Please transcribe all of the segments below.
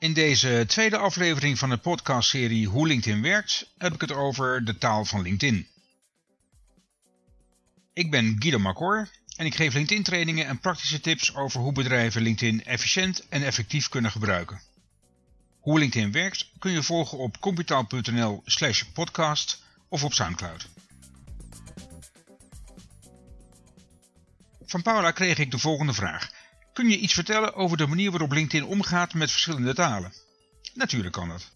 In deze tweede aflevering van de podcastserie Hoe LinkedIn werkt heb ik het over de taal van LinkedIn. Ik ben Guido Macor en ik geef LinkedIn trainingen en praktische tips over hoe bedrijven LinkedIn efficiënt en effectief kunnen gebruiken. Hoe LinkedIn werkt kun je volgen op computaal.nl slash podcast of op Soundcloud. Van Paula kreeg ik de volgende vraag. Kun je iets vertellen over de manier waarop LinkedIn omgaat met verschillende talen? Natuurlijk kan dat.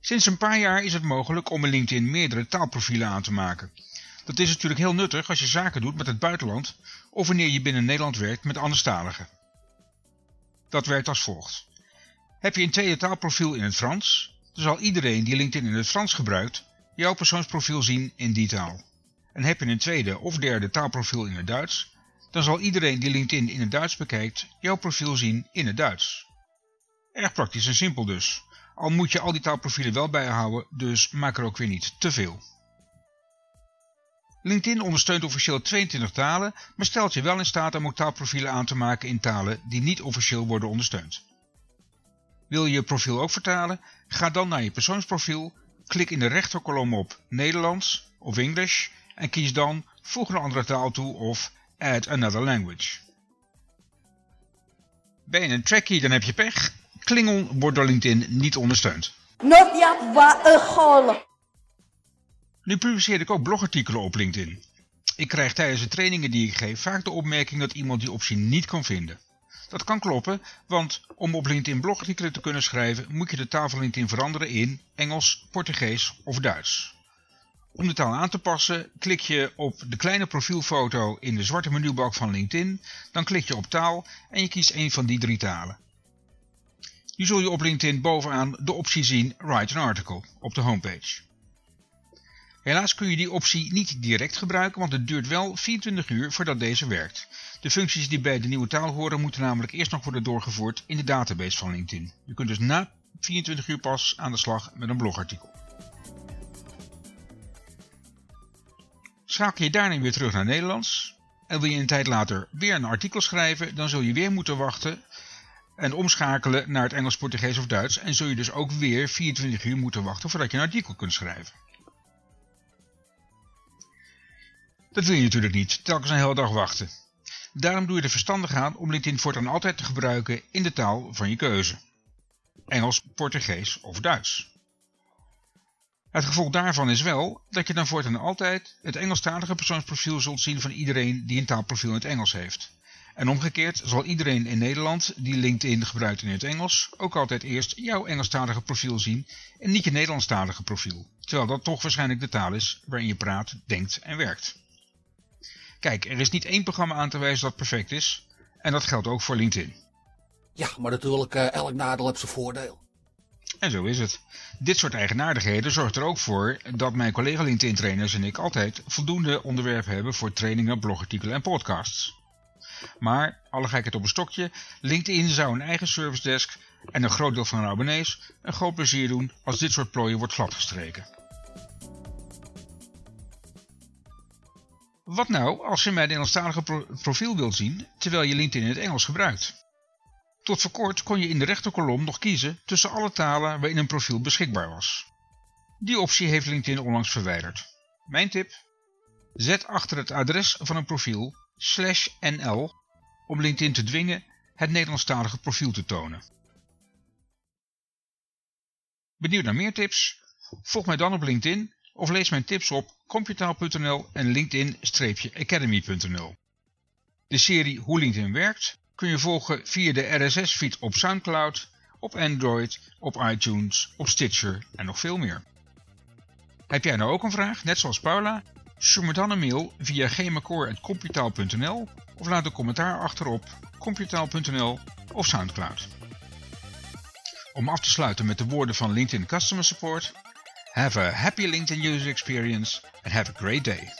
Sinds een paar jaar is het mogelijk om in LinkedIn meerdere taalprofielen aan te maken. Dat is natuurlijk heel nuttig als je zaken doet met het buitenland of wanneer je binnen Nederland werkt met anderstaligen. Dat werkt als volgt. Heb je een tweede taalprofiel in het Frans, dan zal iedereen die LinkedIn in het Frans gebruikt jouw persoonsprofiel zien in die taal. En heb je een tweede of derde taalprofiel in het Duits, dan zal iedereen die LinkedIn in het Duits bekijkt jouw profiel zien in het Duits. Erg praktisch en simpel dus. Al moet je al die taalprofielen wel bijhouden, dus maak er ook weer niet te veel. LinkedIn ondersteunt officieel 22 talen, maar stelt je wel in staat om ook taalprofielen aan te maken in talen die niet officieel worden ondersteund. Wil je je profiel ook vertalen? Ga dan naar je persoonsprofiel, klik in de rechterkolom op Nederlands of English en kies dan Voeg een andere taal toe of Add another language. Ben je een trackie, dan heb je pech. Klingon wordt door LinkedIn niet ondersteund. Nu publiceer ik ook blogartikelen op LinkedIn. Ik krijg tijdens de trainingen die ik geef vaak de opmerking dat iemand die optie niet kan vinden. Dat kan kloppen, want om op LinkedIn blogartikelen te kunnen schrijven moet je de taal van LinkedIn veranderen in Engels, Portugees of Duits. Om de taal aan te passen klik je op de kleine profielfoto in de zwarte menubalk van LinkedIn, dan klik je op taal en je kiest een van die drie talen. Nu zul je op LinkedIn bovenaan de optie zien Write an Article op de homepage. Helaas kun je die optie niet direct gebruiken, want het duurt wel 24 uur voordat deze werkt. De functies die bij de nieuwe taal horen moeten namelijk eerst nog worden doorgevoerd in de database van LinkedIn. Je kunt dus na 24 uur pas aan de slag met een blogartikel. Schakel je daarna weer terug naar Nederlands en wil je een tijd later weer een artikel schrijven, dan zul je weer moeten wachten en omschakelen naar het Engels, Portugees of Duits en zul je dus ook weer 24 uur moeten wachten voordat je een artikel kunt schrijven. Dat wil je natuurlijk niet, telkens een hele dag wachten. Daarom doe je er verstandig aan om LinkedIn voortaan altijd te gebruiken in de taal van je keuze. Engels, Portugees of Duits. Het gevolg daarvan is wel dat je dan voortaan altijd het Engelstalige persoonsprofiel zult zien van iedereen die een taalprofiel in het Engels heeft. En omgekeerd zal iedereen in Nederland die LinkedIn gebruikt in het Engels ook altijd eerst jouw Engelstalige profiel zien en niet je Nederlandstalige profiel, terwijl dat toch waarschijnlijk de taal is waarin je praat, denkt en werkt. Kijk, er is niet één programma aan te wijzen dat perfect is en dat geldt ook voor LinkedIn. Ja, maar natuurlijk uh, elk nadeel heeft zijn voordeel. En zo is het. Dit soort eigenaardigheden zorgt er ook voor dat mijn collega LinkedIn trainers en ik altijd voldoende onderwerpen hebben voor trainingen, blogartikelen en podcasts. Maar, alle gekheid op een stokje, LinkedIn zou een eigen service desk en een groot deel van hun abonnees een groot plezier doen als dit soort plooien wordt gladgestreken. Wat nou als je mijn pro profiel wilt zien terwijl je LinkedIn in het Engels gebruikt? Tot voor kort kon je in de rechterkolom nog kiezen tussen alle talen waarin een profiel beschikbaar was. Die optie heeft LinkedIn onlangs verwijderd. Mijn tip? Zet achter het adres van een profiel slash nl om LinkedIn te dwingen het Nederlandstalige profiel te tonen. Benieuwd naar meer tips? Volg mij dan op LinkedIn of lees mijn tips op computaal.nl en linkedin-academy.nl. De serie Hoe LinkedIn werkt kun je volgen via de RSS-feed op Soundcloud, op Android, op iTunes, op Stitcher en nog veel meer. Heb jij nou ook een vraag, net zoals Paula? Stuur me dan een mail via gmacore.computaal.nl of laat een commentaar achter op computaal.nl of Soundcloud. Om af te sluiten met de woorden van LinkedIn Customer Support. Have a happy LinkedIn user experience and have a great day.